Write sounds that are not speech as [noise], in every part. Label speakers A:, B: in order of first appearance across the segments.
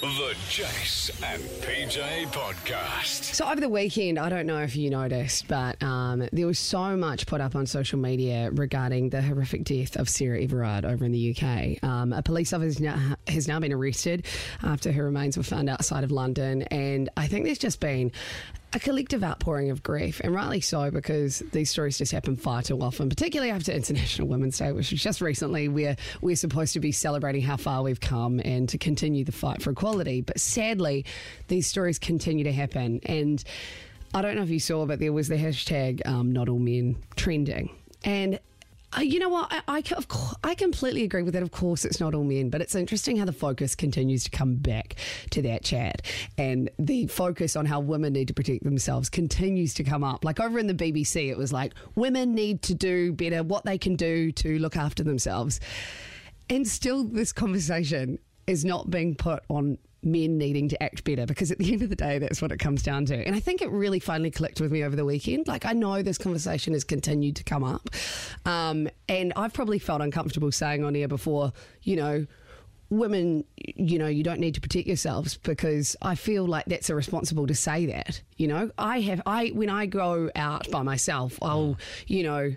A: The Jase and PJ Podcast.
B: So over the weekend, I don't know if you noticed, but um, there was so much put up on social media regarding the horrific death of Sarah Everard over in the UK. Um, a police officer has now been arrested after her remains were found outside of London, and I think there's just been a collective outpouring of grief, and rightly so, because these stories just happen far too often, particularly after International Women's Day, which was just recently, where we're supposed to be celebrating how far we've come and to continue the fight for equality. But sadly, these stories continue to happen. And I don't know if you saw, but there was the hashtag um, not all men trending. And uh, you know what? I, I, of I completely agree with that. Of course, it's not all men, but it's interesting how the focus continues to come back to that chat. And the focus on how women need to protect themselves continues to come up. Like over in the BBC, it was like women need to do better, what they can do to look after themselves. And still, this conversation is not being put on men needing to act better because at the end of the day that's what it comes down to. And i think it really finally clicked with me over the weekend. Like i know this conversation has continued to come up. Um, and i've probably felt uncomfortable saying on air before you know women you know you don't need to protect yourselves because i feel like that's irresponsible to say that you know? I have i when i go out by myself i'll you know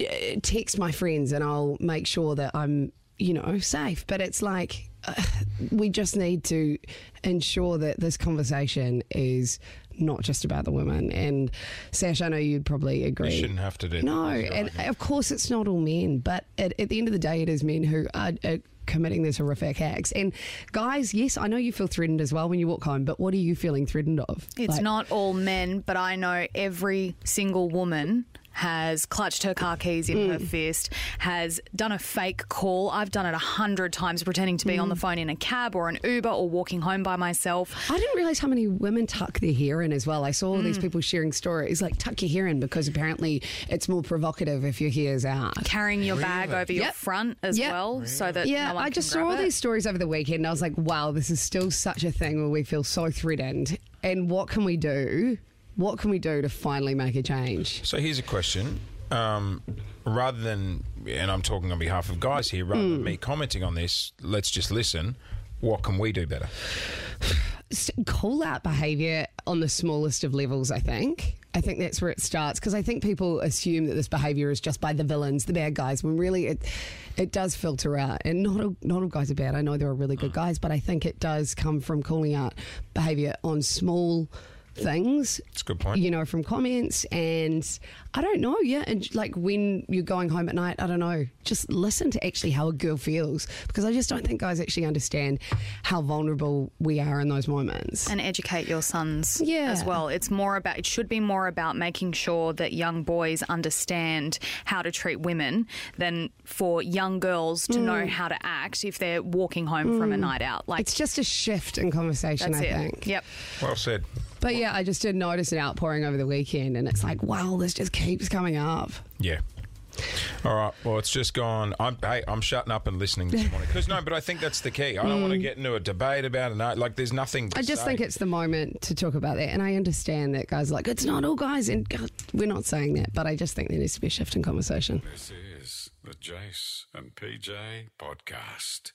B: eh, text my friends and I'll make sure that I'm, you know, safe. But it's like [sighs] we just need to ensure that this conversation is not just about the women. And Sash, I know you'd probably agree.
C: You shouldn't have to do
B: No,
C: that. You're
B: and
C: right.
B: of course it's not all men, but at, at the end of the day, it is men who are. are Committing these horrific acts. And guys, yes, I know you feel threatened as well when you walk home, but what are you feeling threatened of?
D: It's
B: Like-
D: not all men, but I know every single woman has clutched her car keys in
B: Mm.
D: her fist, has done a fake call. I've done it a hundred times, pretending to be on the
B: Mm.
D: phone in a cab or an Uber or walking home by myself.
B: I didn't realize how many women tuck their hair in as well. I saw all
D: Mm.
B: these people sharing stories like tuck your hair in because apparently it's more provocative if your hair's out.
D: Carrying your bag over your front as
B: Yep.
D: well, so that
B: Yeah,
D: no one
B: I
D: can
B: just saw all
D: it.
B: these stories over the weekend and I was like, wow, this is still such a thing where we feel so threatened. And what can we do? What can we do to finally make a change?
C: So here's a question. Um, rather than, and I'm talking on behalf of guys here, rather
B: Hmm.
C: than me commenting on this, let's just listen. What can we do better?
B: call out behavior on the smallest of levels, I think. I think that's where it starts because I think people assume that this behavior is just by the villains, the bad guys, when really it it does filter out. And not all, not all guys are bad. I know there are really good guys, but I think it does come from calling out behavior on small things
C: It's a good point.
B: you know, from comments. And I don't know, yeah. And like when you're going home at night, I don't know, just listen to actually how a girl feels because I just don't think guys actually understand how vulnerable we are in those moments.
D: and educate your sons
B: Yeah.
D: as well. It's more about it should be more about making sure that young boys understand how to treat women than for young girls to know
B: Mm.
D: how to act if they're walking home from a night out. Like
B: It's just a shift in conversation,
D: that's
B: I
D: it.
B: think.
D: Yep.
C: Well said.
B: But yeah, I just did notice an outpouring over the weekend, and it's like, wow, this just keeps coming up.
C: Yeah. All right. Well, it's just gone. I'm hey, I'm shutting up and listening this morning because no, but I think that's the key. I don't want to get into a debate about it. Like, there's nothing. To
B: Mm. I just
C: say.
B: think it's the moment to talk about that. And I understand that guys are like, it's not all guys. And God, we're not saying that. But I just think there needs to be a shift in conversation.
A: This is the Jase and PJ Podcast.